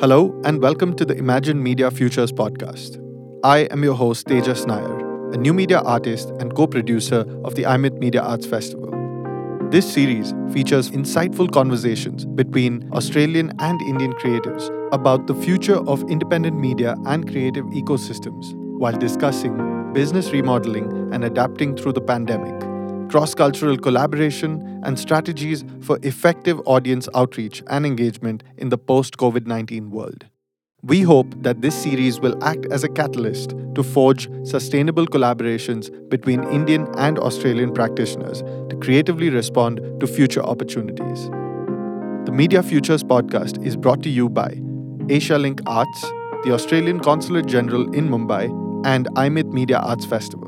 Hello, and welcome to the Imagine Media Futures podcast. I am your host, Tejas Nair, a new media artist and co producer of the IMIT Media Arts Festival. This series features insightful conversations between Australian and Indian creatives about the future of independent media and creative ecosystems while discussing business remodeling and adapting through the pandemic cross cultural collaboration, and strategies for effective audience outreach and engagement in the post COVID 19 world. We hope that this series will act as a catalyst to forge sustainable collaborations between Indian and Australian practitioners to creatively respond to future opportunities. The Media Futures podcast is brought to you by Asialink Arts, the Australian Consulate General in Mumbai, and IMIT Media Arts Festival.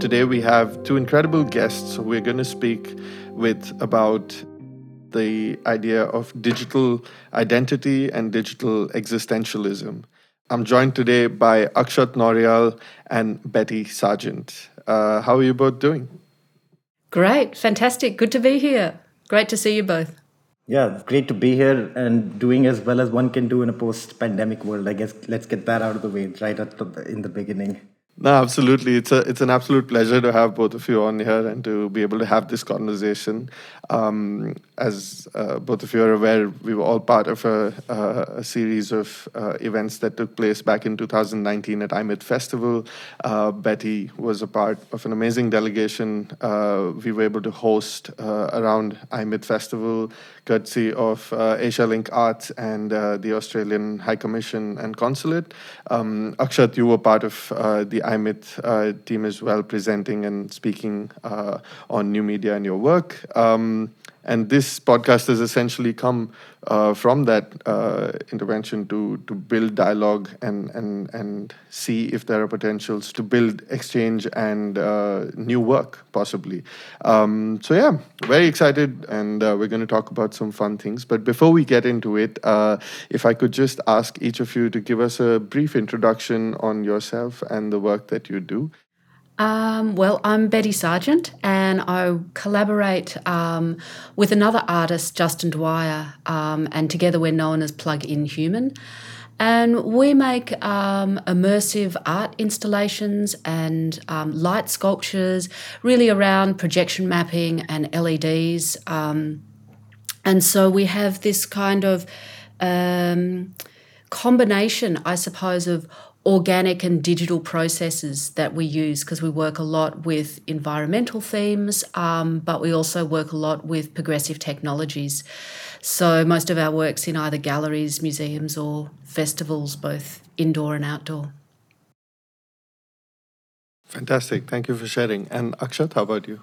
Today we have two incredible guests who we're going to speak with about the idea of digital identity and digital existentialism. I'm joined today by Akshat Nauriyal and Betty Sargeant. Uh, how are you both doing? Great, fantastic. Good to be here. Great to see you both. Yeah, great to be here and doing as well as one can do in a post pandemic world. I guess let's get that out of the way right at the, in the beginning. No, absolutely. It's a it's an absolute pleasure to have both of you on here and to be able to have this conversation. Um, as uh, both of you are aware, we were all part of a, uh, a series of uh, events that took place back in 2019 at IMIT Festival. Uh, Betty was a part of an amazing delegation uh, we were able to host uh, around IMIT Festival, courtesy of Asialink Arts and the Australian High Commission and Consulate. Um, Akshat, you were part of the IMIT team as well, presenting and speaking on new media and your work. Um, and this podcast has essentially come uh, from that uh, intervention to to build dialogue and and and see if there are potentials to build exchange and uh, new work possibly. Um, so yeah, very excited, and uh, we're going to talk about some fun things. But before we get into it, uh, if I could just ask each of you to give us a brief introduction on yourself and the work that you do. Um, well, I'm Betty Sargeant, and I collaborate um, with another artist, Justin Dwyer, um, and together we're known as Plug In Human. And we make um, immersive art installations and um, light sculptures, really around projection mapping and LEDs. Um, and so we have this kind of combination, I suppose, of organic and digital processes that we use because we work a lot with environmental themes, um, but we also work a lot with progressive technologies. So most of our work's in either galleries, museums, or festivals, both indoor and outdoor. Fantastic. Thank you for sharing. And Akshat, how about you?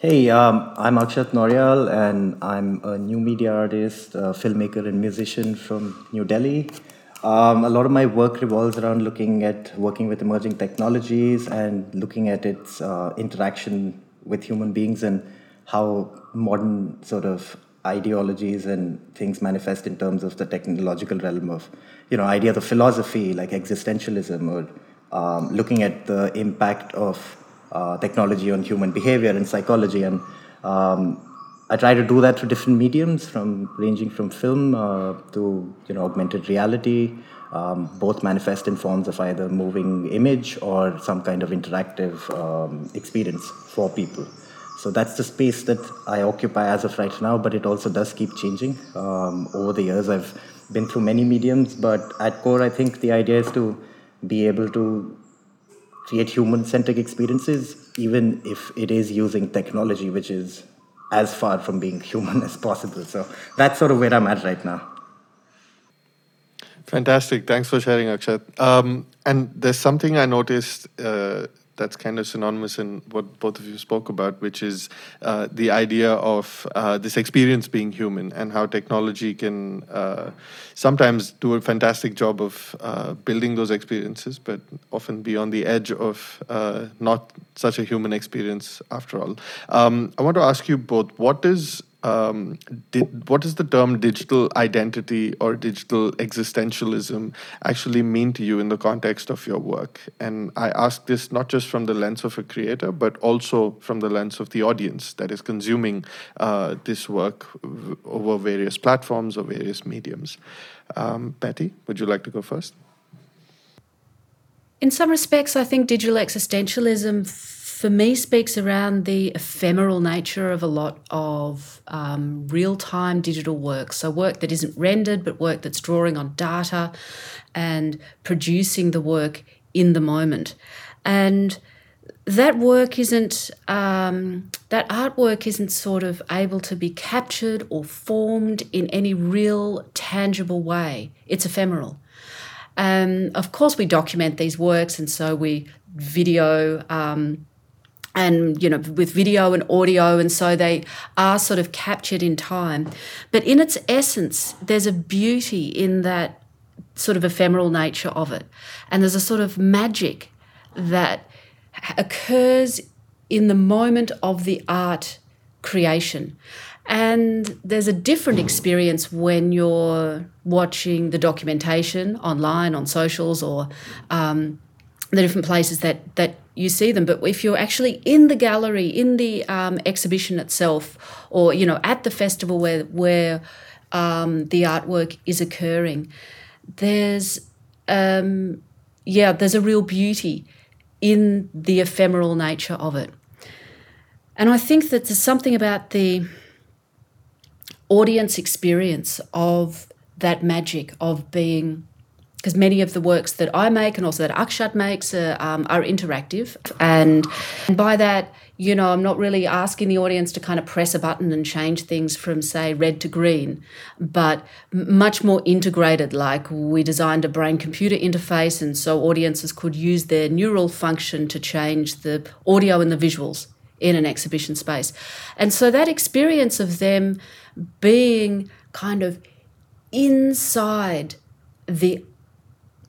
Hey, um, I'm Akshat Nauriyal, and I'm a new media artist, filmmaker, and musician from New Delhi. Um, a lot of my work revolves around looking at working with emerging technologies and looking at its uh, interaction with human beings and how modern sort of ideologies and things manifest in terms of the technological realm of, you know, ideas of philosophy like existentialism or um, looking at the impact of uh, technology on human behavior and psychology and um, I try to do that through different mediums, from ranging from film uh, to you know augmented reality. Um, both manifest in forms of either moving image or some kind of interactive um, experience for people. So that's the space that I occupy as of right now, but it also does keep changing. Um, over the years, I've been through many mediums, but at core, I think the idea is to be able to create human centric experiences, even if it is using technology, which is as far from being human as possible. So that's sort of where I'm at right now. Fantastic. Thanks for sharing, Akshat. Um, and there's something I noticed uh, that's kind of synonymous in what both of you spoke about, which is uh, the idea of uh, this experience being human and how technology can uh, sometimes do a fantastic job of uh, building those experiences, but often be on the edge of uh, not such a human experience after all. Um, I want to ask you both what is um, what does the term digital identity or digital existentialism actually mean to you in the context of your work? And I ask this not just from the lens of a creator, but also from the lens of the audience that is consuming uh, this work over various platforms or various mediums. Um, Betty, would you like to go first? In some respects, I think digital existentialism for me speaks around the ephemeral nature of a lot of um, real time digital work. So, work that isn't rendered, but work that's drawing on data and producing the work in the moment. And that work isn't, um, that artwork isn't sort of able to be captured or formed in any real tangible way. It's ephemeral. Um, of course, we document these works, and so we video um, and you know with video and audio and so they are sort of captured in time. But in its essence there's a beauty in that sort of ephemeral nature of it. And there's a sort of magic that occurs in the moment of the art creation. And there's a different experience when you're watching the documentation online on socials or um, the different places that that you see them. But if you're actually in the gallery, in the um, exhibition itself, or you know at the festival where where um, the artwork is occurring, there's um, yeah, there's a real beauty in the ephemeral nature of it. And I think that there's something about the audience experience of that magic of being because many of the works that I make and also that Akshat makes are, um, are interactive. And, and by that, you know, I'm not really asking the audience to kind of press a button and change things from, say, red to green, but much more integrated. Like we designed a brain computer interface, and so audiences could use their neural function to change the audio and the visuals in an exhibition space. And so that experience of them being kind of inside the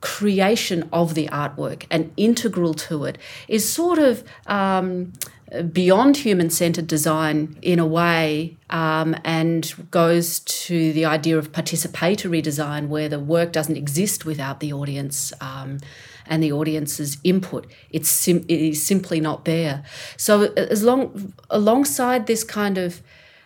creation of the artwork and integral to it is sort of um, beyond human centered design in a way um, and goes to the idea of participatory design where the work doesn't exist without the audience. Um, and the audience's input. It's, sim- it is simply not there. So, as long alongside this kind of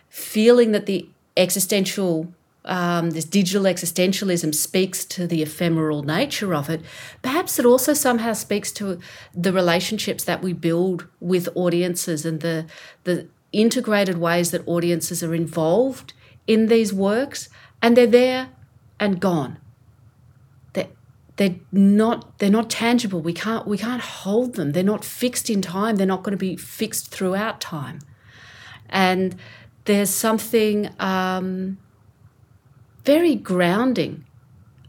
feeling that the existential um, this digital existentialism speaks to the ephemeral nature of it, perhaps it also somehow speaks to the relationships that we build with audiences and the the integrated ways that audiences are involved in these works, and they're there and gone. They're, they're not they're not tangible. We can't we can't hold them. They're not fixed in time. They're not going to be fixed throughout time, and there's something. Um, very grounding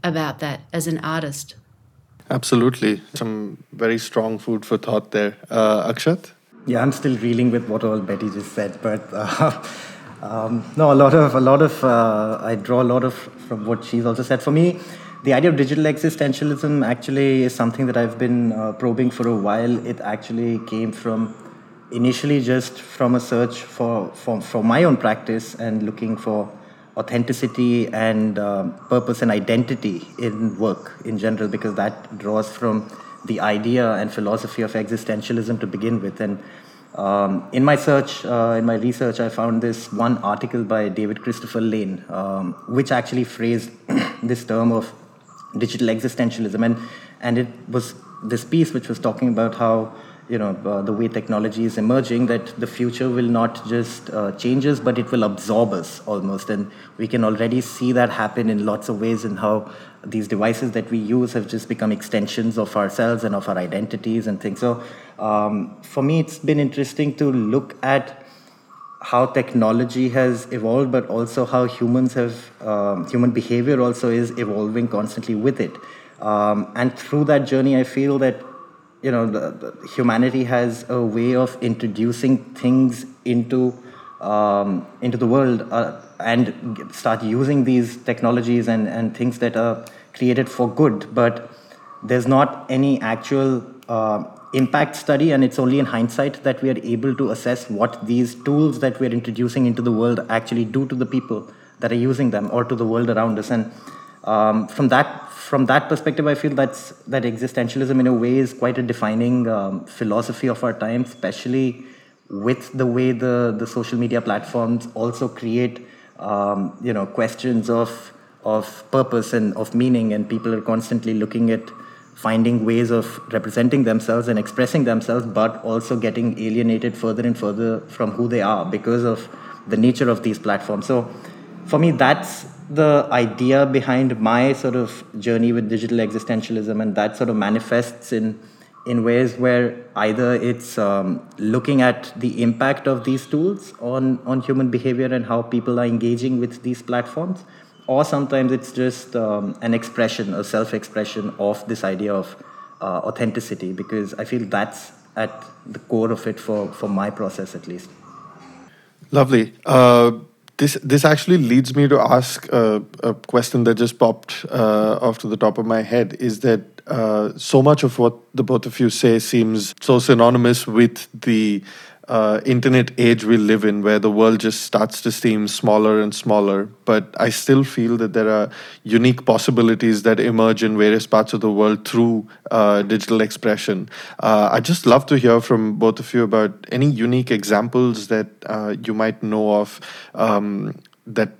about that as an artist. Absolutely. Some very strong food for thought there. Uh, Akshat? Yeah, I'm still reeling with what all Betty just said, but uh, um, no, a lot of, a lot of, uh, I draw a lot of from what she's also said. For me, the idea of digital existentialism actually is something that I've been uh, probing for a while. It actually came from initially just from a search for, for, for my own practice and looking for authenticity and uh, purpose and identity in work in general because that draws from the idea and philosophy of existentialism to begin with. And um, in my search uh, in my research i found this one article by david christopher lane um, which actually phrased this term of digital existentialism. And and it was this piece which was talking about how you know uh, the way technology is emerging that the future will not just uh, change us but it will absorb us almost. And we can already see that happen in lots of ways in how these devices that we use have just become extensions of ourselves and of our identities and things. So um, for me it's been interesting to look at how technology has evolved but also how humans have um, human behavior also is evolving constantly with it. Um, and through that journey i feel that you know, the, the humanity has a way of introducing things into um, into the world uh, and start using these technologies and, and things that are created for good, but there's not any actual uh, impact study, and it's only in hindsight that we are able to assess what these tools that we're introducing into the world actually do to the people that are using them or to the world around us. And um, from that from that perspective, I feel that's that existentialism in a way is quite a defining um, philosophy of our time, especially with the way the the social media platforms also create um, you know questions of of purpose and of meaning, and people are constantly looking at finding ways of representing themselves and expressing themselves, but also getting alienated further and further from who they are because of the nature of these platforms. So, for me, that's the idea behind my sort of journey with digital existentialism, and that sort of manifests in in ways where either it's um, looking at the impact of these tools on on human behavior and how people are engaging with these platforms, or sometimes it's just um, an expression, a self-expression of this idea of uh, authenticity, because I feel that's at the core of it for for my process at least. Lovely. Uh, this this actually leads me to ask a, a question that just popped uh, off to the top of my head. Is that uh, so much of what the both of you say seems so synonymous with the uh, internet age we live in, where the world just starts to seem smaller and smaller. But I still feel that there are unique possibilities that emerge in various parts of the world through uh, digital expression. Uh, I'd just love to hear from both of you about any unique examples that uh, you might know of. Um, that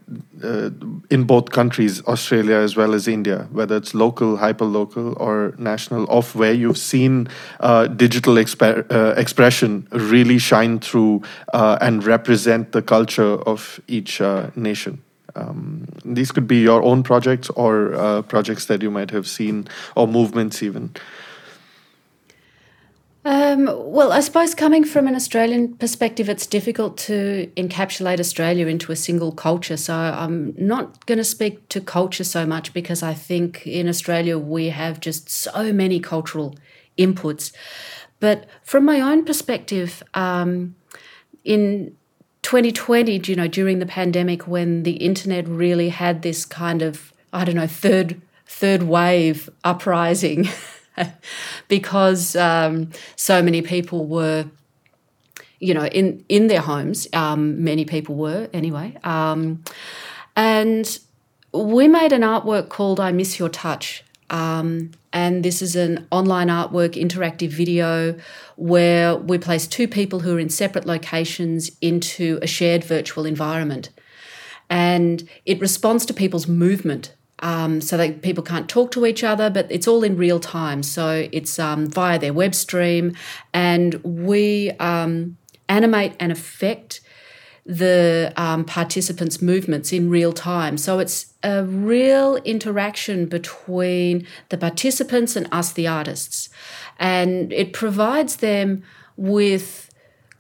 uh, in both countries, Australia as well as India, whether it's local, hyper local, or national, of where you've seen uh, digital uh, expression really shine through uh, and represent the culture of each uh, nation. Um, these could be your own projects or uh, projects that you might have seen, or movements even. Um, well, I suppose coming from an Australian perspective, it's difficult to encapsulate Australia into a single culture. So I'm not going to speak to culture so much because I think in Australia we have just so many cultural inputs. But from my own perspective, um, in 2020, you know, during the pandemic, when the internet really had this kind of, I don't know, third third wave uprising. because um, so many people were, you know, in in their homes. Um, many people were anyway, um, and we made an artwork called "I Miss Your Touch." Um, and this is an online artwork interactive video where we place two people who are in separate locations into a shared virtual environment. And it responds to people's movement um, so that people can't talk to each other, but it's all in real time. So it's um, via their web stream, and we um, animate and affect the um, participants' movements in real time. So it's a real interaction between the participants and us, the artists, and it provides them with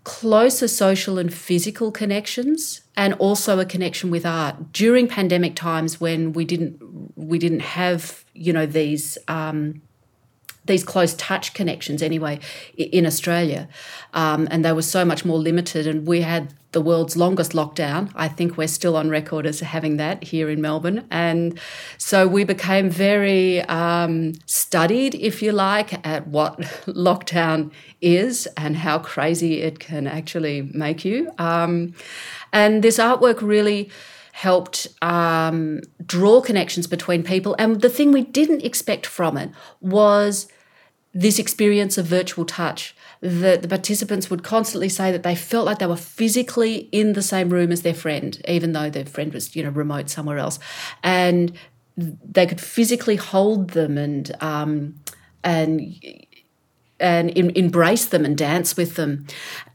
closer social and physical connections and also a connection with art during pandemic times when we didn't we didn't have you know these um, these close touch connections anyway in Australia, um, and they were so much more limited. And we had the world's longest lockdown. I think we're still on record as having that here in Melbourne, and so we became very um, studied, if you like, at what lockdown is and how crazy it can actually make you. Um, and this artwork really helped um, draw connections between people. And the thing we didn't expect from it was this experience of virtual touch. That the participants would constantly say that they felt like they were physically in the same room as their friend, even though their friend was, you know, remote somewhere else, and they could physically hold them and um, and and in, embrace them and dance with them.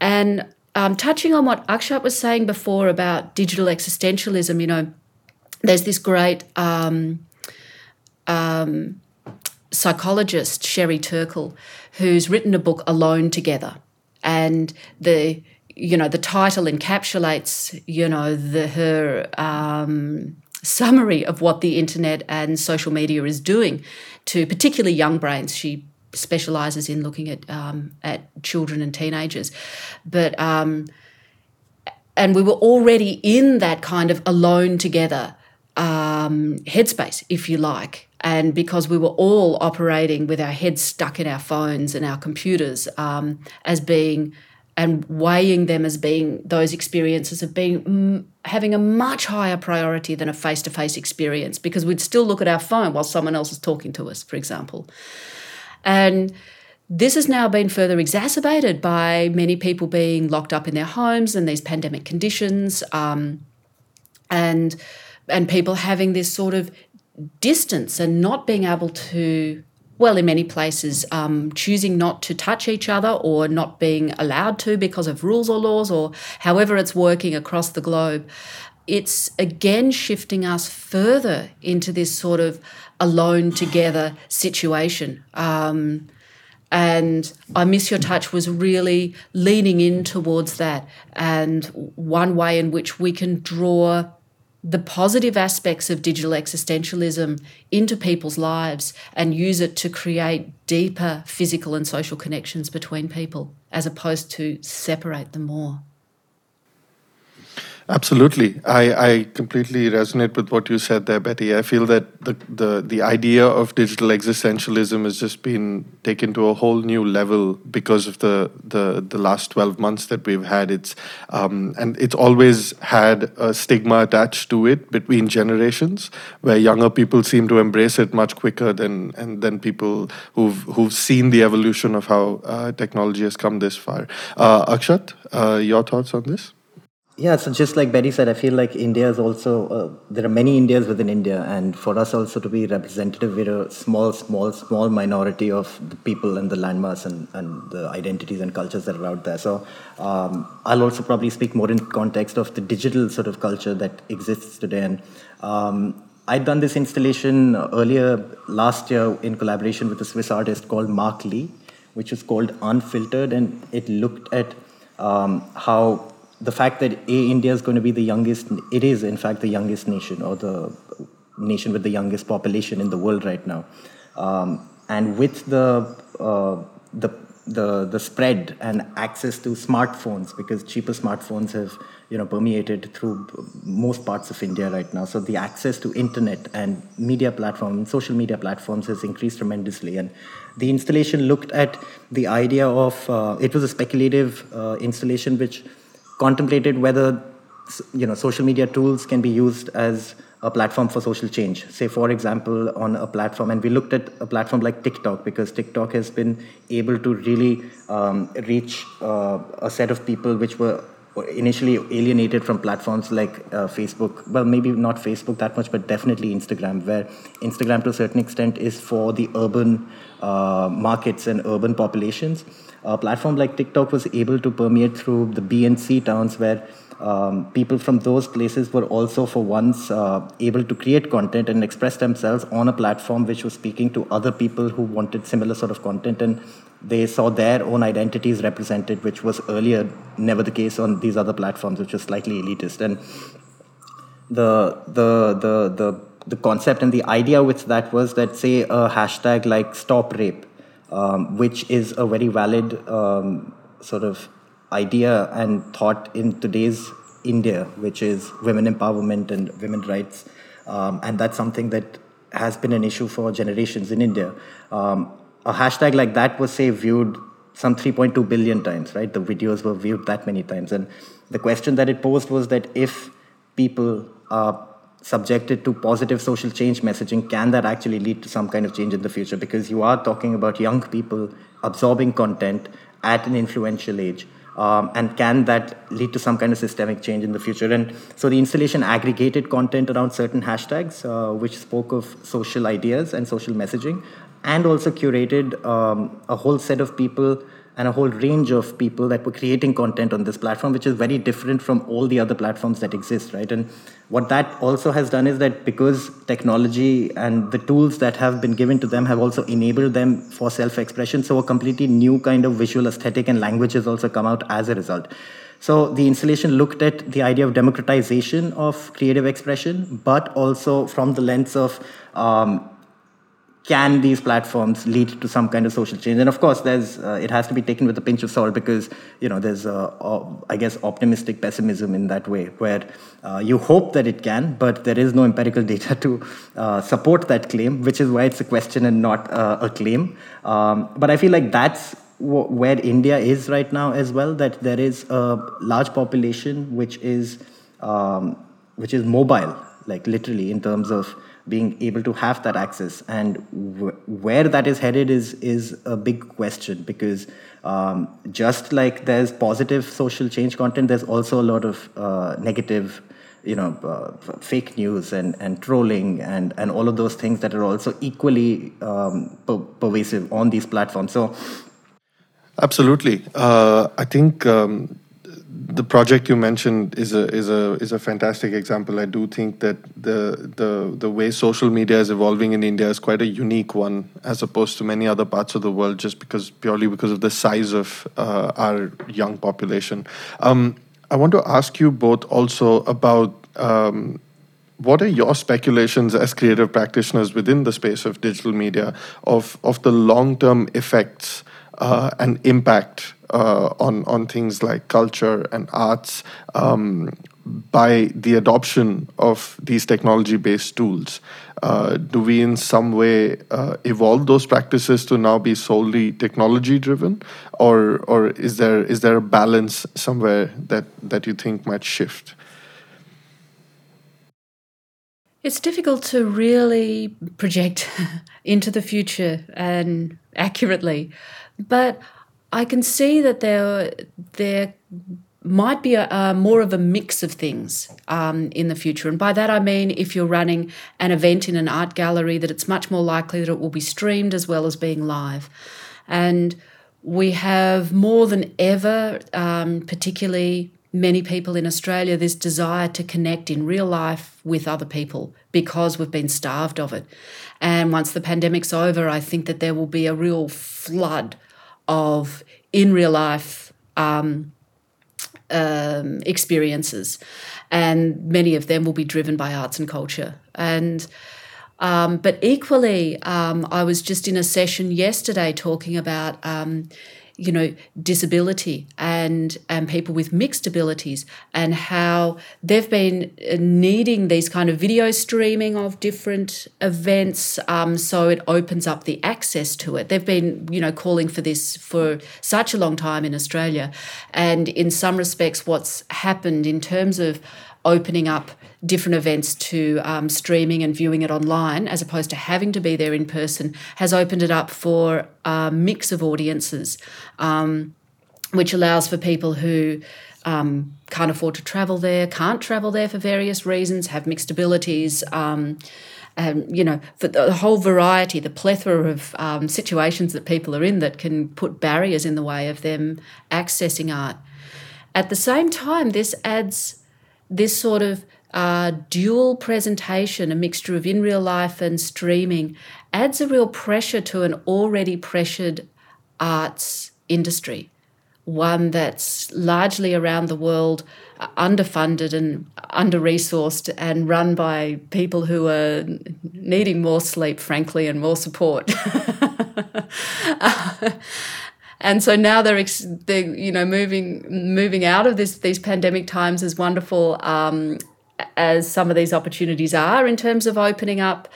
And um, touching on what Akshat was saying before about digital existentialism, you know, there's this great um, um, psychologist, Sherry Turkle, who's written a book, Alone Together. And the you know the title encapsulates you know the her um, summary of what the internet and social media is doing to particularly young brains. She specializes in looking at um, at children and teenagers, but um, and we were already in that kind of alone together. Um, headspace, if you like. And because we were all operating with our heads stuck in our phones and our computers um, as being and weighing them as being those experiences of being mm, having a much higher priority than a face-to-face experience because we'd still look at our phone while someone else is talking to us for example. And this has now been further exacerbated by many people being locked up in their homes and these pandemic conditions um, and and people having this sort of distance and not being able to well, in many places, um, choosing not to touch each other or not being allowed to because of rules or laws or however it's working across the globe, it's again shifting us further into this sort of alone together situation. Um, and I Miss Your Touch was really leaning in towards that and one way in which we can draw the positive aspects of digital existentialism into people's lives and use it to create deeper physical and social connections between people as opposed to separate them more. Absolutely. I, I completely resonate with what you said there, Betty. I feel that the, the, the idea of digital existentialism has just been taken to a whole new level because of the, the, the last 12 months that we've had. It's, um, and it's always had a stigma attached to it between generations, where younger people seem to embrace it much quicker than, and, than people who've, who've seen the evolution of how uh, technology has come this far. Uh, Akshat, uh, your thoughts on this? Yeah, so just like Betty said, I feel like India is also, uh, there are many Indias within India, and for us also to be representative, we're a small, small, small minority of the people and the landmass and, and the identities and cultures that are out there. So um, I'll also probably speak more in context of the digital sort of culture that exists today. And um, I'd done this installation earlier last year in collaboration with a Swiss artist called Marc Lee, which was called Unfiltered, and it looked at um, how the fact that a India is going to be the youngest, it is in fact the youngest nation or the nation with the youngest population in the world right now, um, and with the uh, the the the spread and access to smartphones because cheaper smartphones have you know permeated through most parts of India right now. So the access to internet and media platforms, social media platforms has increased tremendously. And the installation looked at the idea of uh, it was a speculative uh, installation which contemplated whether you know social media tools can be used as a platform for social change. Say for example on a platform and we looked at a platform like tiktok because tiktok has been able to really um, reach uh, a set of people which were initially alienated from platforms like uh, facebook. Well maybe not facebook that much but definitely instagram where instagram to a certain extent is for the urban uh, markets and urban populations. A platform like TikTok was able to permeate through the B and C towns where um, people from those places were also for once uh, able to create content and express themselves on a platform which was speaking to other people who wanted similar sort of content and they saw their own identities represented which was earlier never the case on these other platforms which was slightly elitist and the the the the the concept and the idea with that was that say a hashtag like stop rape um, which is a very valid um, sort of idea and thought in today's India, which is women empowerment and women rights. Um, and that's something that has been an issue for generations in India. Um, a hashtag like that was, say, viewed some 3.2 billion times, right? The videos were viewed that many times. And the question that it posed was that if people are subjected to positive social change messaging, can that actually lead to some kind of change in the future? Because you are talking about young people absorbing content at an influential age. Um, and can that lead to some kind of systemic change in the future? And so the installation aggregated content around certain hashtags, uh, which spoke of social ideas and social messaging, and also curated um, a whole set of people and a whole range of people that were creating content on this platform, which is very different from all the other platforms that exist, right? And what that also has done is that because technology and the tools that have been given to them have also enabled them for self-expression, so a completely new kind of visual aesthetic and language has also come out as a result. So the installation looked at the idea of democratization of creative expression, but also from the lens of um, can these platforms lead to some kind of social change? And of course there's uh, it has to be taken with a pinch of salt because you know there's a, a I guess optimistic pessimism in that way where uh, you hope that it can but there is no empirical data to uh, support that claim which is why it's a question and not uh, a claim. Um, but i feel like that's w- where india is right now as well that there is a large population which is um, which is mobile like literally in terms of being able to have that access. And where that is headed is is a big question because um, just like there's positive social change content there's also a lot of uh, negative you know uh, fake news and and trolling and and all of those things that are also equally um, per- pervasive on these platforms. So absolutely. Uh, i think um, the project you mentioned is a is a is a fantastic example. I do think that the the the way social media is evolving in India is quite a unique one as opposed to many other parts of the world, just because purely because of the size of uh, our young population. Um, I want to ask you both also about. Um, what are your speculations as creative practitioners within the space of digital media of, of the long term effects uh, and impact uh, on on things like culture and arts um, by the adoption of these technology-based tools. Uh, do we, in some way, uh, evolve those practices to now be solely technology-driven, or or is there is there a balance somewhere that that you think might shift? It's difficult to really project into the future and accurately, but I can see that there there might be a, a, more of a mix of things um, in the future. And by that I mean if you're running an event in an art gallery, that it's much more likely that it will be streamed as well as being live. And we have more than ever, um, particularly many people in Australia, this desire to connect in real life with other people because we've been starved of it. And once the pandemic's over, I think that there will be a real flood of in real life um, um, experiences, and many of them will be driven by arts and culture. And um, but equally, um, I was just in a session yesterday talking about um, you know disability and and people with mixed abilities and how they've been needing these kind of video streaming of different events um, so it opens up the access to it. They've been you know calling for this for such a long time in australia. And in some respects what's happened in terms of opening up different events to um, streaming and viewing it online as opposed to having to be there in person has opened it up for a mix of audiences, um, which allows for people who um, can't afford to travel there, can't travel there for various reasons, have mixed abilities. Um, and you know, for the whole variety, the plethora of um, situations that people are in that can put barriers in the way of them accessing art. At the same time, this adds this sort of uh, dual presentation, a mixture of in real life and streaming, adds a real pressure to an already pressured arts industry, one that's largely around the world uh, underfunded and under resourced and run by people who are needing more sleep, frankly, and more support. and so now they're, they're you know moving moving out of this these pandemic times is wonderful um, as some of these opportunities are in terms of opening up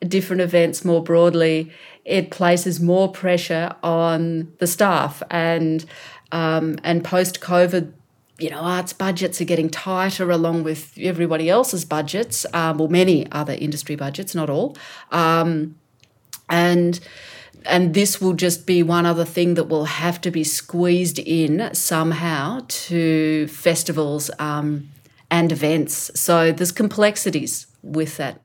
different events more broadly, it places more pressure on the staff and um, and post COVID. You know, arts budgets are getting tighter along with everybody else's budgets, um, or many other industry budgets, not all. Um, and and this will just be one other thing that will have to be squeezed in somehow to festivals um, and events. So there's complexities with that.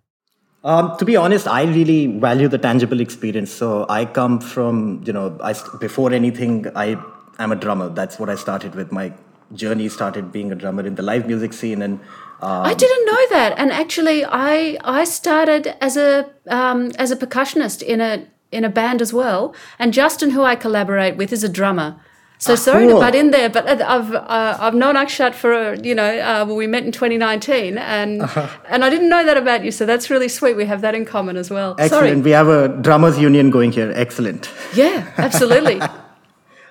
Um, to be honest, I really value the tangible experience. So I come from, you know, I, before anything, I am a drummer. That's what I started with. My journey started being a drummer in the live music scene, and um, I didn't know that. And actually, I I started as a um, as a percussionist in a in a band as well. And Justin, who I collaborate with, is a drummer. So sorry cool. to butt in there, but I've uh, I've known Akshat for you know uh, we met in 2019, and uh-huh. and I didn't know that about you, so that's really sweet. We have that in common as well. Excellent. Sorry. We have a drummers union going here. Excellent. Yeah, absolutely.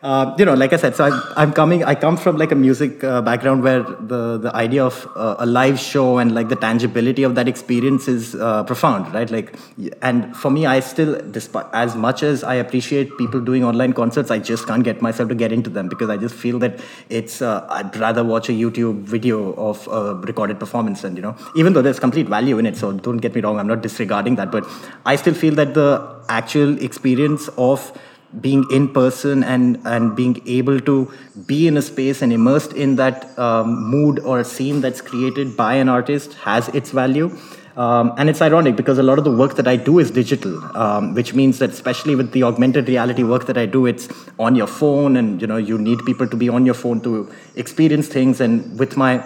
Uh, you know, like I said, so I'm, I'm, coming, I come from like a music uh, background where the, the idea of uh, a live show and like the tangibility of that experience is uh, profound, right? Like, and for me, I still, despite as much as I appreciate people doing online concerts, I just can't get myself to get into them because I just feel that it's, uh, I'd rather watch a YouTube video of a recorded performance and, you know, even though there's complete value in it, so don't get me wrong, I'm not disregarding that, but I still feel that the actual experience of being in person and and being able to be in a space and immersed in that um, mood or scene that's created by an artist has its value um, and it's ironic because a lot of the work that I do is digital, um, which means that especially with the augmented reality work that I do, it's on your phone, and you know you need people to be on your phone to experience things. And with my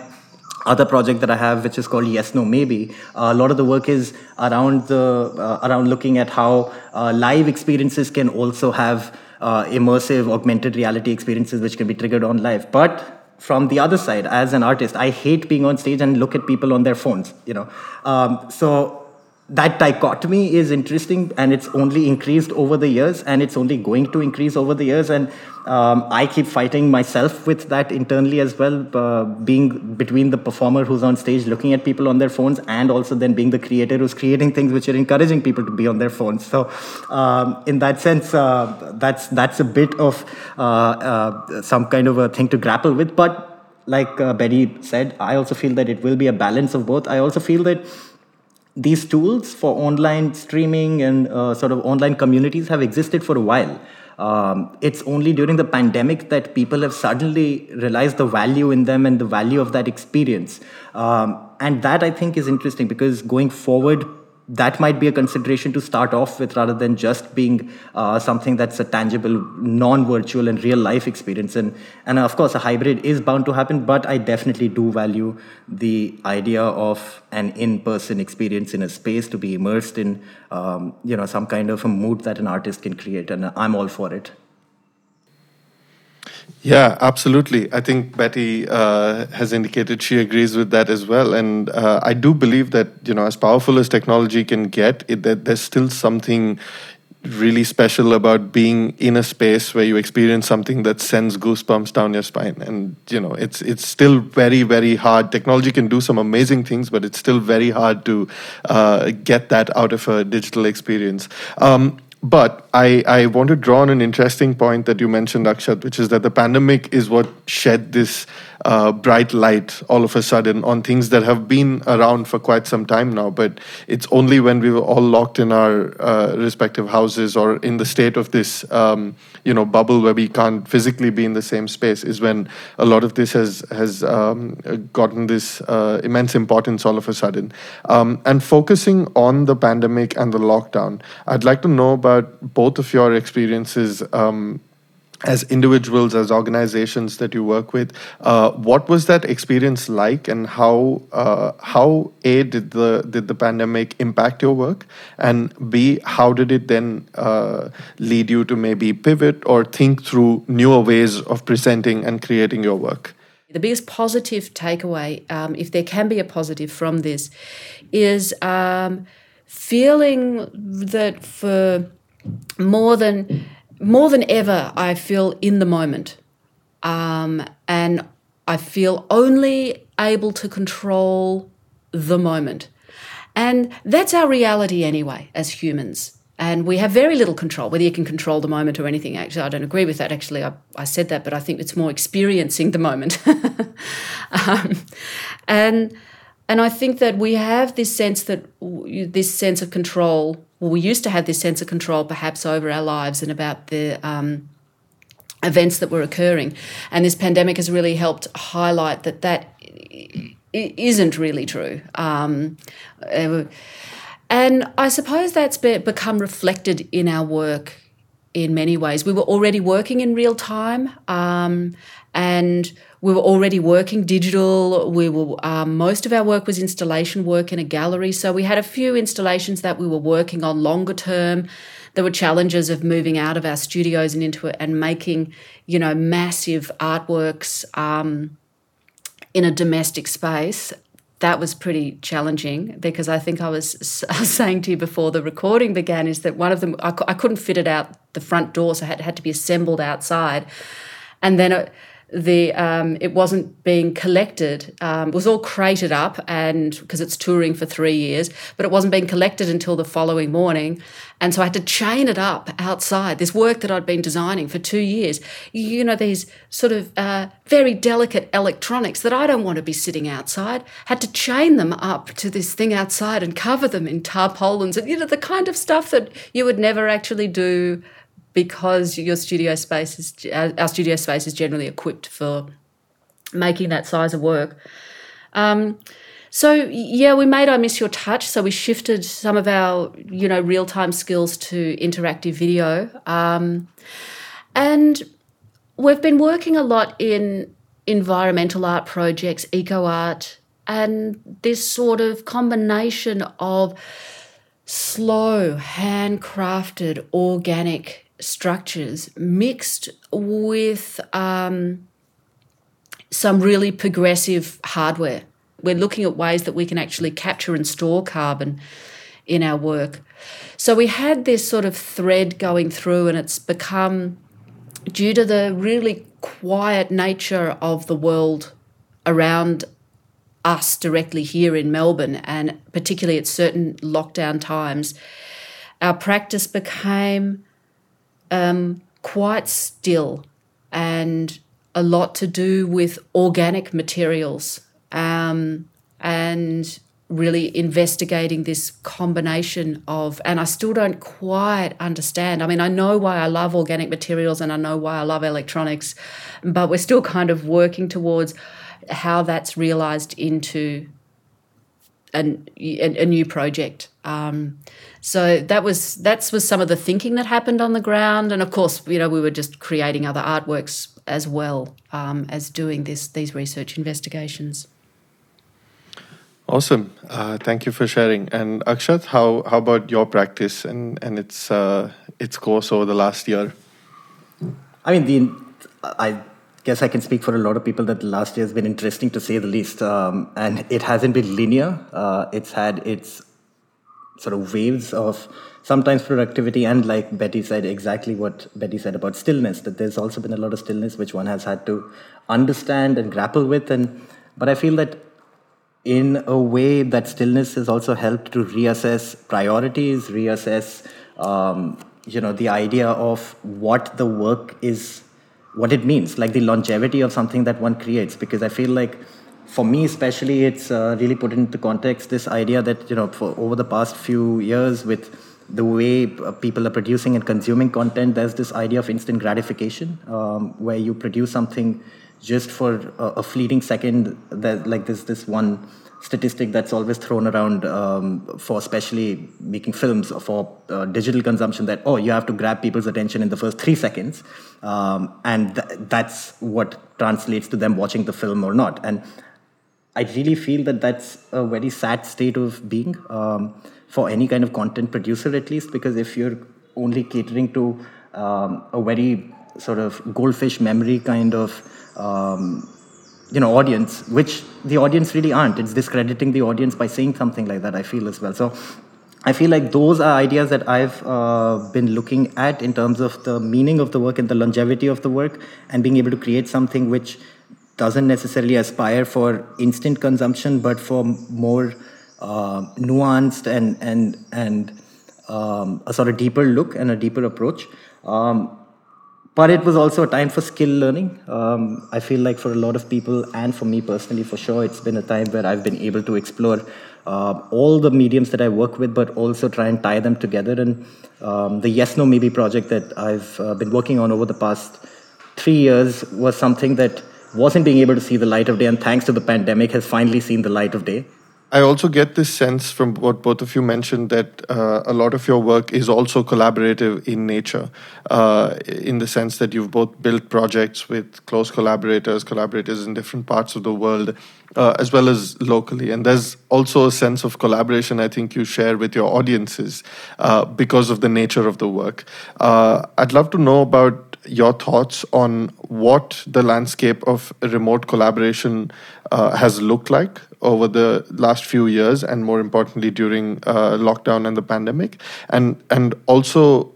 other project that I have, which is called Yes No Maybe. Uh, a lot of the work is around the uh, around looking at how uh, live experiences can also have uh, immersive augmented reality experiences, which can be triggered on live. But from the other side, as an artist, I hate being on stage and look at people on their phones. You know, um, so that dichotomy is interesting and it's only increased over the years and it's only going to increase over the years. And um, i keep fighting myself with that internally as well uh, being between the performer who's on stage looking at people on their phones and also then being the creator who's creating things which are encouraging people to be on their phones. So um, in that sense uh, that's that's a bit of uh, uh some kind of a thing to grapple with. But like uh, betty said i also feel that it will be a balance of both. I also feel that these tools for online streaming and uh, sort of online communities have existed for a while. Um, it's only during the pandemic that people have suddenly realized the value in them and the value of that experience. Um, and that I think is interesting because going forward, that might be a consideration to start off with rather than just being uh, something that's a tangible non-virtual and real life experience. And and of course a hybrid is bound to happen but i definitely do value the idea of an in-person experience in a space to be immersed in um, you know some kind of a mood that an artist can create. And i'm all for it yeah, absolutely. I think Betty uh, has indicated she agrees with that as well, and uh, I do believe that you know, as powerful as technology can get, it, that there's still something really special about being in a space where you experience something that sends goosebumps down your spine. And you know it's it's still very very hard. Technology can do some amazing things but it's still very hard to uh, get that out of a digital experience. Um, but I, I want to draw on an interesting point that you mentioned, Akshat, which is that the pandemic is what shed this uh, bright light all of a sudden on things that have been around for quite some time now. But it's only when we were all locked in our uh, respective houses or in the state of this, um, you know, bubble where we can't physically be in the same space is when a lot of this has has um, gotten this uh, immense importance all of a sudden. Um, and focusing on the pandemic and the lockdown, I'd like to know about both of your experiences um, as individuals, as organizations that you work with, uh, what was that experience like, and how uh, how a did the did the pandemic impact your work, and b how did it then uh, lead you to maybe pivot or think through newer ways of presenting and creating your work? The biggest positive takeaway, um, if there can be a positive from this, is um, feeling that for more than more than ever, I feel in the moment. Um, and I feel only able to control the moment. And that's our reality anyway, as humans. And we have very little control, whether you can control the moment or anything. Actually, I don't agree with that. Actually, I, I said that, but I think it's more experiencing the moment. um, and and I think that we have this sense that this sense of control well, we used to have this sense of control perhaps over our lives and about the um, events that were occurring. And this pandemic has really helped highlight that that isn't really true. Um, uh, and I suppose that's become reflected in our work in many ways. We were already working in real time, um, and we were already working digital. We were um, most of our work was installation work in a gallery, so we had a few installations that we were working on longer term. There were challenges of moving out of our studios and into it and making, you know, massive artworks um, in a domestic space that was pretty challenging because I think I was, saying to you before the recording began is that one of them I, I couldn't fit it out the front door, so it had, had to be assembled outside, and then it, the um, it wasn't being collected. Um, it was all crated up, and because it's touring for three years, but it wasn't being collected until the following morning, and so I had to chain it up outside. This work that I'd been designing for two years, you know, these sort of uh, very delicate electronics that I don't want to be sitting outside. Had to chain them up to this thing outside and cover them in tarpaulins, and you know the kind of stuff that you would never actually do because your studio space is our studio space is generally equipped for making that size of work. Um, so yeah, we made I Miss Your Touch. So we shifted some of our you know real time skills to interactive video, um, and we've been working a lot in environmental art projects, eco art, and this sort of combination of slow, handcrafted, organic structures mixed with um, some really progressive hardware. We're looking at ways that we can actually capture and store carbon in our work. So we had this sort of thread going through, and it's become due to the really quiet nature of the world around us directly here in Melbourne, and particularly at certain lockdown times, our practice became um, quite still and a lot to do with organic materials um, and really investigating this combination of and I still don't quite understand. I mean, I know why I love organic materials and I know why I love electronics, but we're still kind of working towards how that's realized into an, a, a new project. Um, so that was that was some of the thinking that happened on the ground, and of course, you know, we were just creating other artworks as well um, as doing this these research investigations. Awesome, uh, thank you for sharing. And Akshat, how how about your practice and and its uh, its course over the last year? I mean, the I guess I can speak for a lot of people that the last year has been interesting to say the least. Um, and it hasn't been linear. Uh, it's had its sort of waves of sometimes productivity and like betty said exactly what betty said about stillness that there's also been a lot of stillness which one has had to understand and grapple with and but i feel that in a way that stillness has also helped to reassess priorities reassess um, you know the idea of what the work is what it means like the longevity of something that one creates. Because i feel like for me especially it's uh, really put into context this idea that you know for over the past few years with the way uh, people are producing and consuming content there's this idea of instant gratification um, where you produce something just for a, a fleeting second that like this this one statistic that's always thrown around um, for especially making films or for uh, digital consumption that oh you have to grab people's attention in the first three seconds um, and th- that's what translates to them watching the film or not. And I really feel that that's a very sad state of being um, for any kind of content producer, at least, because if you're only catering to um, a very sort of goldfish memory kind of um, you know audience, which the audience really aren't. It's discrediting the audience by saying something like that. I feel as well. So. I feel like those are ideas that I've uh, been looking at in terms of the meaning of the work and the longevity of the work, and being able to create something which doesn't necessarily aspire for instant consumption, but for more uh, nuanced and and and um, a sort of deeper look and a deeper approach. Um, but it was also a time for skill learning. Um, I feel like for a lot of people, and for me personally, for sure, it's been a time where I've been able to explore uh, all the mediums that I work with, but also try and tie them together. And um, the Yes No Maybe project that I've uh, been working on over the past three years was something that wasn't being able to see the light of day, and thanks to the pandemic, has finally seen the light of day. I also get this sense from what both of you mentioned that uh, a lot of your work is also collaborative in nature, uh, in the sense that you've both built projects with close collaborators, collaborators in different parts of the world, uh, as well as locally. And there's also a sense of collaboration I think you share with your audiences uh, because of the nature of the work. Uh, I'd love to know about your thoughts on what the landscape of remote collaboration uh, has looked like over the last few years, and more importantly during uh, lockdown and the pandemic, and and also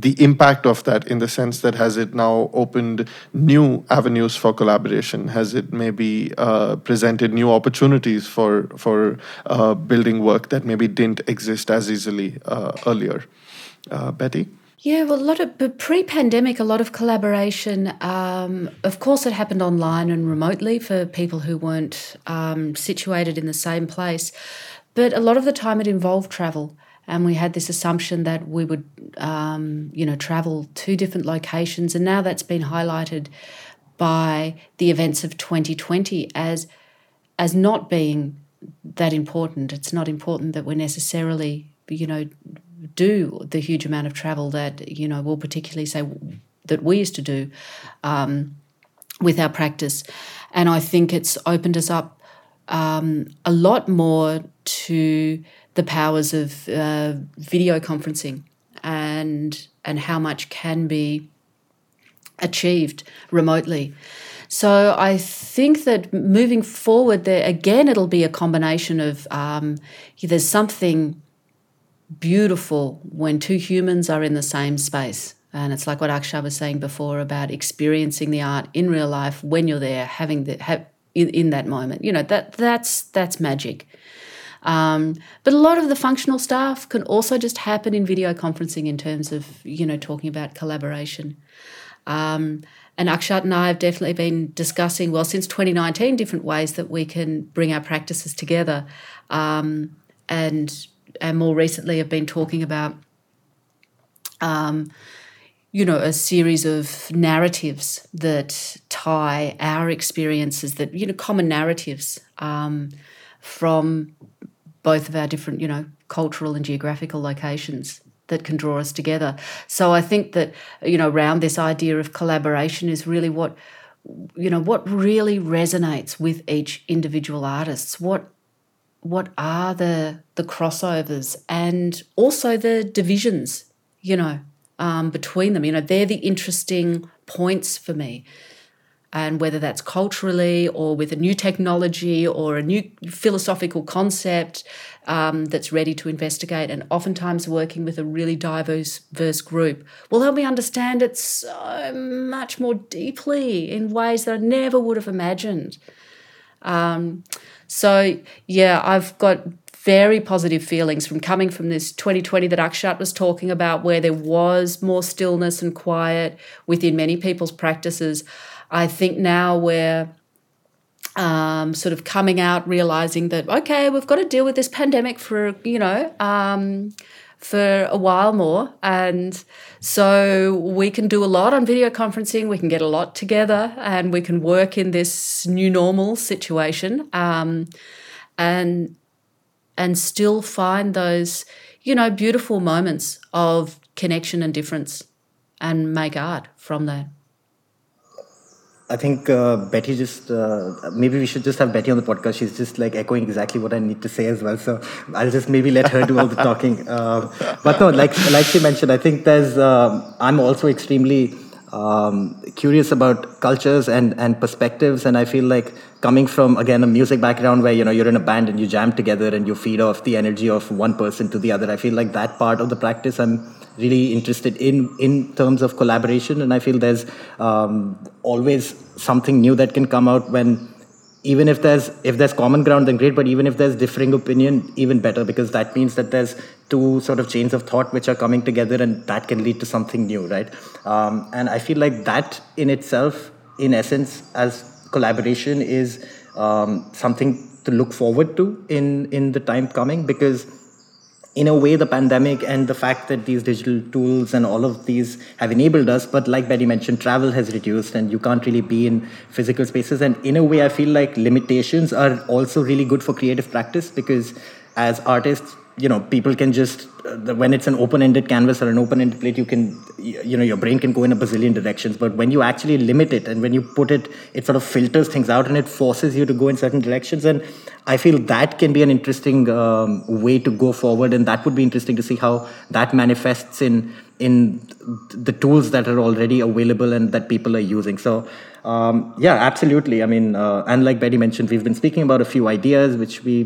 the impact of that in the sense that has it now opened new avenues for collaboration? Has it maybe uh, presented new opportunities for for uh, building work that maybe didn't exist as easily uh, earlier? Uh, betty? Yeah, well, a lot of pre-pandemic, a lot of collaboration. Um, of course, it happened online and remotely for people who weren't um, situated in the same place, but a lot of the time it involved travel, and we had this assumption that we would, um, you know, travel to different locations, and now that's been highlighted by the events of 2020 as as not being that important. It's not important that we're necessarily, you know, do the huge amount of travel that you know we'll particularly say that we used to do um, with our practice, and I think it's opened us up um, a lot more to the powers of uh, video conferencing and and how much can be achieved remotely. So I think that moving forward, there again, it'll be a combination of um, there's something beautiful when two humans are in the same space. And it's like what Akshat was saying before about experiencing the art in real life when you're there, having the have in, in that moment. You know that that's that's magic. Um, but a lot of the functional stuff can also just happen in video conferencing in terms of you know talking about collaboration. Um, and Akshat and I have definitely been discussing well since 2019 different ways that we can bring our practices together. Um, and and more recently have been talking about, um, you know, a series of narratives that tie our experiences, that, you know, common narratives um, from both of our different, you know, cultural and geographical locations that can draw us together. So I think that, you know, around this idea of collaboration is really what you know what really resonates with each individual artist what what are the the crossovers and also the divisions, you know, um, between them. You know, they're the interesting points for me. And whether that's culturally or with a new technology or a new philosophical concept um, that's ready to investigate, and oftentimes working with a really diverse, diverse group will help me understand it so much more deeply in ways that I never would have imagined. Um, so, yeah, I've got very positive feelings from coming from this 2020 that Akshat was talking about, where there was more stillness and quiet within many people's practices. I think now we're um, sort of coming out, realizing that, okay, we've got to deal with this pandemic for, you know, um, for a while more. And so we can do a lot on video conferencing, we can get a lot together, and we can work in this new normal situation. Um, and and still find those, you know, beautiful moments of connection and difference and make art from that. I think uh, Betty just uh, maybe we should just have Betty on the podcast. She's just like echoing exactly what I need to say as well. So I'll just maybe let her do all the talking. Uh, but no, like like she mentioned, I think there's um, I'm also extremely um, curious about cultures and and perspectives, and I feel like coming from again a music background where you know you're in a band and you jam together and you feed off the energy of one person to the other. I feel like that part of the practice I'm really interested in in terms of collaboration and i feel there's um, always something new that can come out when even if there's if there's common ground then great but even if there's differing opinion even better because that means that there's two sort of chains of thought which are coming together and that can lead to something new right? Um, and i feel like that in itself in essence as collaboration is um, something to look forward to in in the time coming because in a way the pandemic and the fact that these digital tools and all of these have enabled us but like betty mentioned travel has reduced and you can't really be in physical spaces. And in a way i feel like limitations are also really good for creative practice because as artists you know people can just uh, when it's an open-ended canvas or an open-ended plate you can you know your brain can go in a bazillion directions. But when you actually limit it and when you put it it sort of filters things out and it forces you to go in certain directions. And i feel that can be an interesting um, way to go forward. And that would be interesting to see how that manifests in in the tools that are already available and that people are using. So um, yeah absolutely. I mean uh, and like betty mentioned we've been speaking about a few ideas which we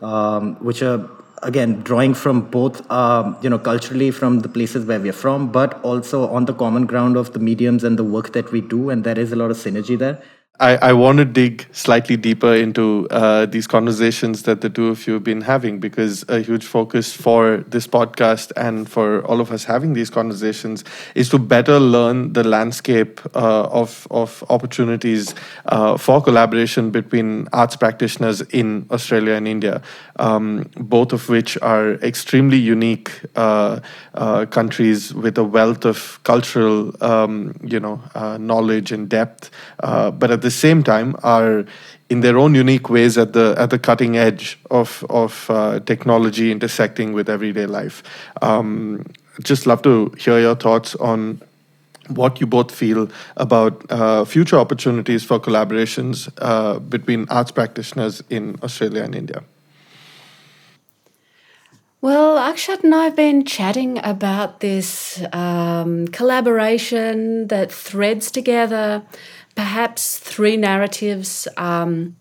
um, which are again drawing from both um, you know culturally from the places where we're from but also on the common ground of the mediums and the work that we do and there is a lot of synergy there I, I want to dig slightly deeper into uh, these conversations that the two of you have been having because a huge focus for this podcast and for all of us having these conversations is to better learn the landscape uh, of, of opportunities uh, for collaboration between arts practitioners in Australia and India, um, both of which are extremely unique uh, uh, countries with a wealth of cultural um, you know, uh, knowledge and depth. but at the the same time are in their own unique ways at the at the cutting edge of of uh, technology intersecting with everyday life. Um, just love to hear your thoughts on what you both feel about uh, future opportunities for collaborations uh, between arts practitioners in Australia and India. Well, Akshat and I have been chatting about this um, collaboration that threads together perhaps three narratives um,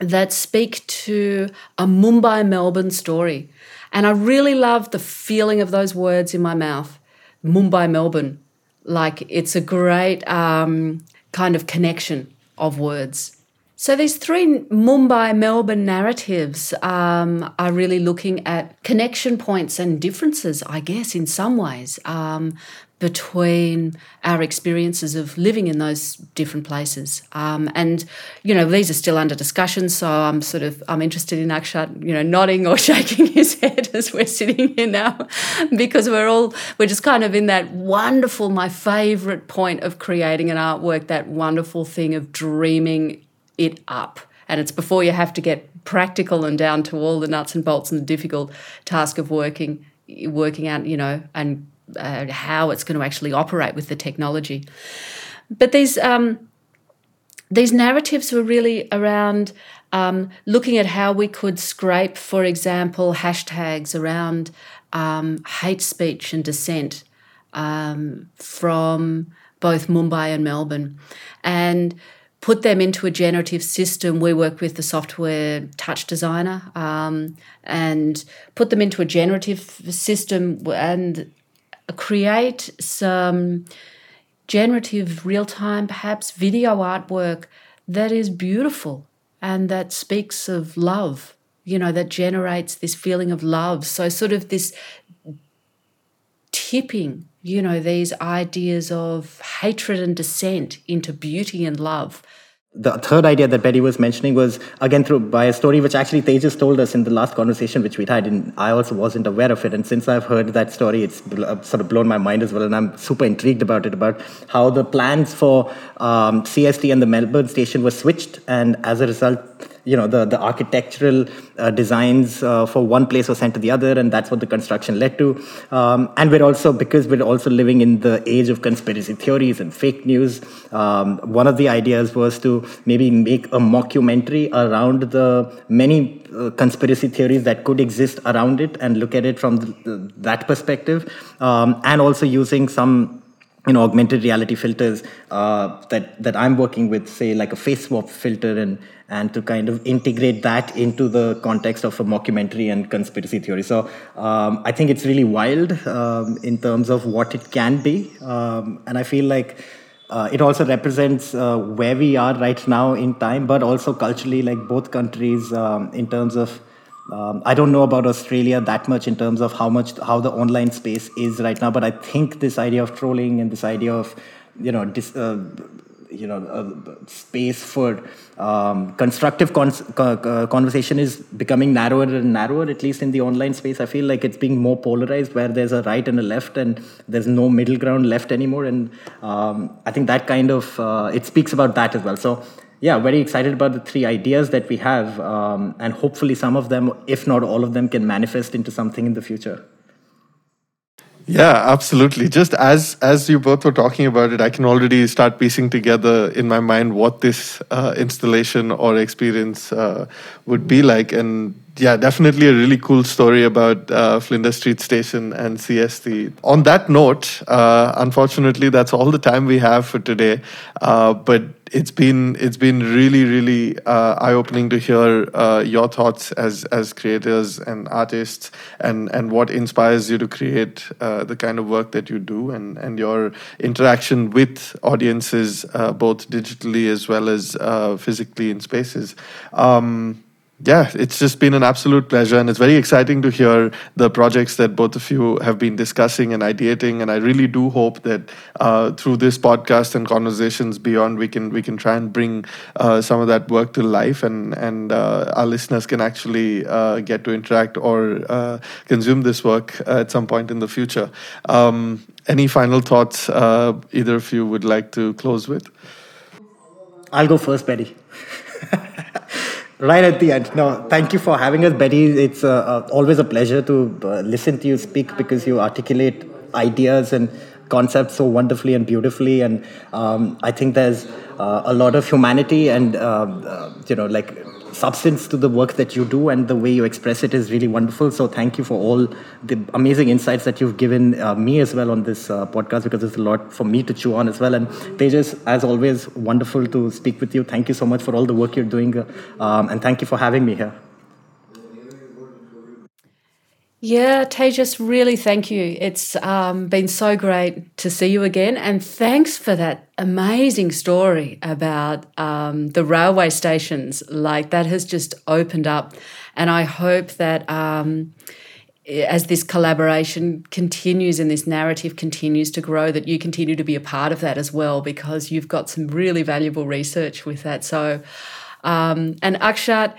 that speak to a Mumbai Melbourne story. And I really love the feeling of those words in my mouth Mumbai Melbourne. Like it's a great um, kind of connection of words. So these three Mumbai Melbourne narratives um, are really looking at connection points and differences, I guess, in some ways. Um, between our experiences of living in those different places. Um, and, you know, these are still under discussion, so I'm sort of, I'm interested in Akshat, you know, nodding or shaking his head as we're sitting here now, because we're all, we're just kind of in that wonderful, my favourite point of creating an artwork, that wonderful thing of dreaming it up. And it's before you have to get practical and down to all the nuts and bolts and the difficult task of working working out, you know, and uh, how it's going to actually operate with the technology. But these um, these narratives were really around um, looking at how we could scrape, for example, hashtags around um, hate speech and dissent um, from both Mumbai and Melbourne, and put them into a generative system. We work with the software TouchDesigner um, and put them into a generative system and create some generative real time, perhaps video artwork that is beautiful and that speaks of love, you know, that generates this feeling of love. So, sort of this tipping, you know, these ideas of hatred and dissent into beauty and love the third idea that Betty was mentioning was again through by a story which actually Tejas told us in the last conversation which we had, and I also wasn't aware of it. And since I've heard that story, it's uh, sort of blown my mind as well, and I'm super intrigued about it about how the plans for um, CST and the Melbourne station were switched, and as a result, you know the the architectural uh, designs uh, for one place were sent to the other and that's what the construction led to. Um, and we're also because we're also living in the age of conspiracy theories and fake news um, one of the ideas was to maybe make a mockumentary around the many uh, conspiracy theories that could exist around it and look at it from the, the, that perspective um, and also using some you know augmented reality filters uh, that that I'm working with, say like a face swap filter, and and to kind of integrate that into the context of a mockumentary and conspiracy theory. So um, I think it's really wild um, in terms of what it can be, um, and I feel like. Uh, it also represents uh, where we are right now in time, but also culturally, like both countries, um, in terms of um, I don't know about Australia that much in terms of how much how the online space is right now, but I think this idea of trolling and this idea of you know dis, uh, you know uh, space for um, constructive con- conversation is becoming narrower and narrower at least in the online space. I feel like it's being more polarized where there's a right and a left and there's no middle ground left anymore. And um, i think that kind of uh, it speaks about that as well. So yeah very excited about the three ideas that we have um, and hopefully some of them if not all of them can manifest into something in the future yeah, absolutely. Just as as you both were talking about it, I can already start piecing together in my mind what this uh, installation or experience uh, would be like, and yeah, definitely a really cool story about uh, Flinders Street Station and CST. On that note, uh, unfortunately, that's all the time we have for today. Uh, but it's been it's been really really uh, eye opening to hear uh, your thoughts as as creators and artists, and and what inspires you to create uh, the kind of work that you do, and and your interaction with audiences both digitally as well as physically in spaces. Um, yeah, it's just been an absolute pleasure, and it's very exciting to hear the projects that both of you have been discussing and ideating. And I really do hope that uh, through this podcast and conversations beyond, we can we can try and bring uh, some of that work to life, and and uh, our listeners can actually uh, get to interact or uh, consume this work at some point in the future. Um, any final thoughts uh, either of you would like to close with? I'll go first, Betty. right at the end. No, thank you for having us, Betty. It's uh, uh, always a pleasure to uh, listen to you speak because you articulate ideas and concepts so wonderfully and beautifully. And um, I think there's uh, a lot of humanity and uh, uh, you know like substance to the work that you do and the way you express it is really wonderful. So thank you for all the amazing insights that you've given uh, me as well on this uh, podcast because it's a lot for me to chew on as well. And Tejas, as always, wonderful to speak with you. Thank you so much for all the work you're doing, uh, um, and thank you for having me here. Yeah, Tejas, really thank you. It's um, been so great to see you again. And thanks for that amazing story about um, the railway stations. Like, that has just opened up. And I hope that um, as this collaboration continues and this narrative continues to grow, that you continue to be a part of that as well, because you've got some really valuable research with that. So, um, and Akshat,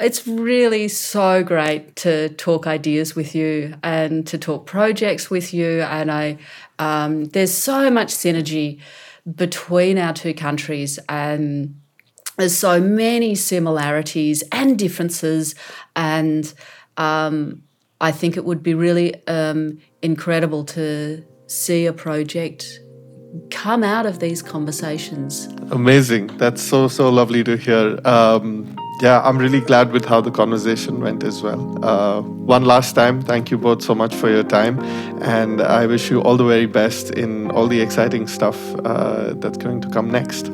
it's really so great to talk ideas with you and to talk projects with you. And I, um, there's so much synergy between our two countries, and there's so many similarities and differences. And um, I think it would be really um, incredible to see a project come out of these conversations. Amazing. That's so, so lovely to hear. Yeah, I'm really glad with how the conversation went as well. Uh, one last time, thank you both so much for your time. And I wish you all the very best in all the exciting stuff uh, that's going to come next.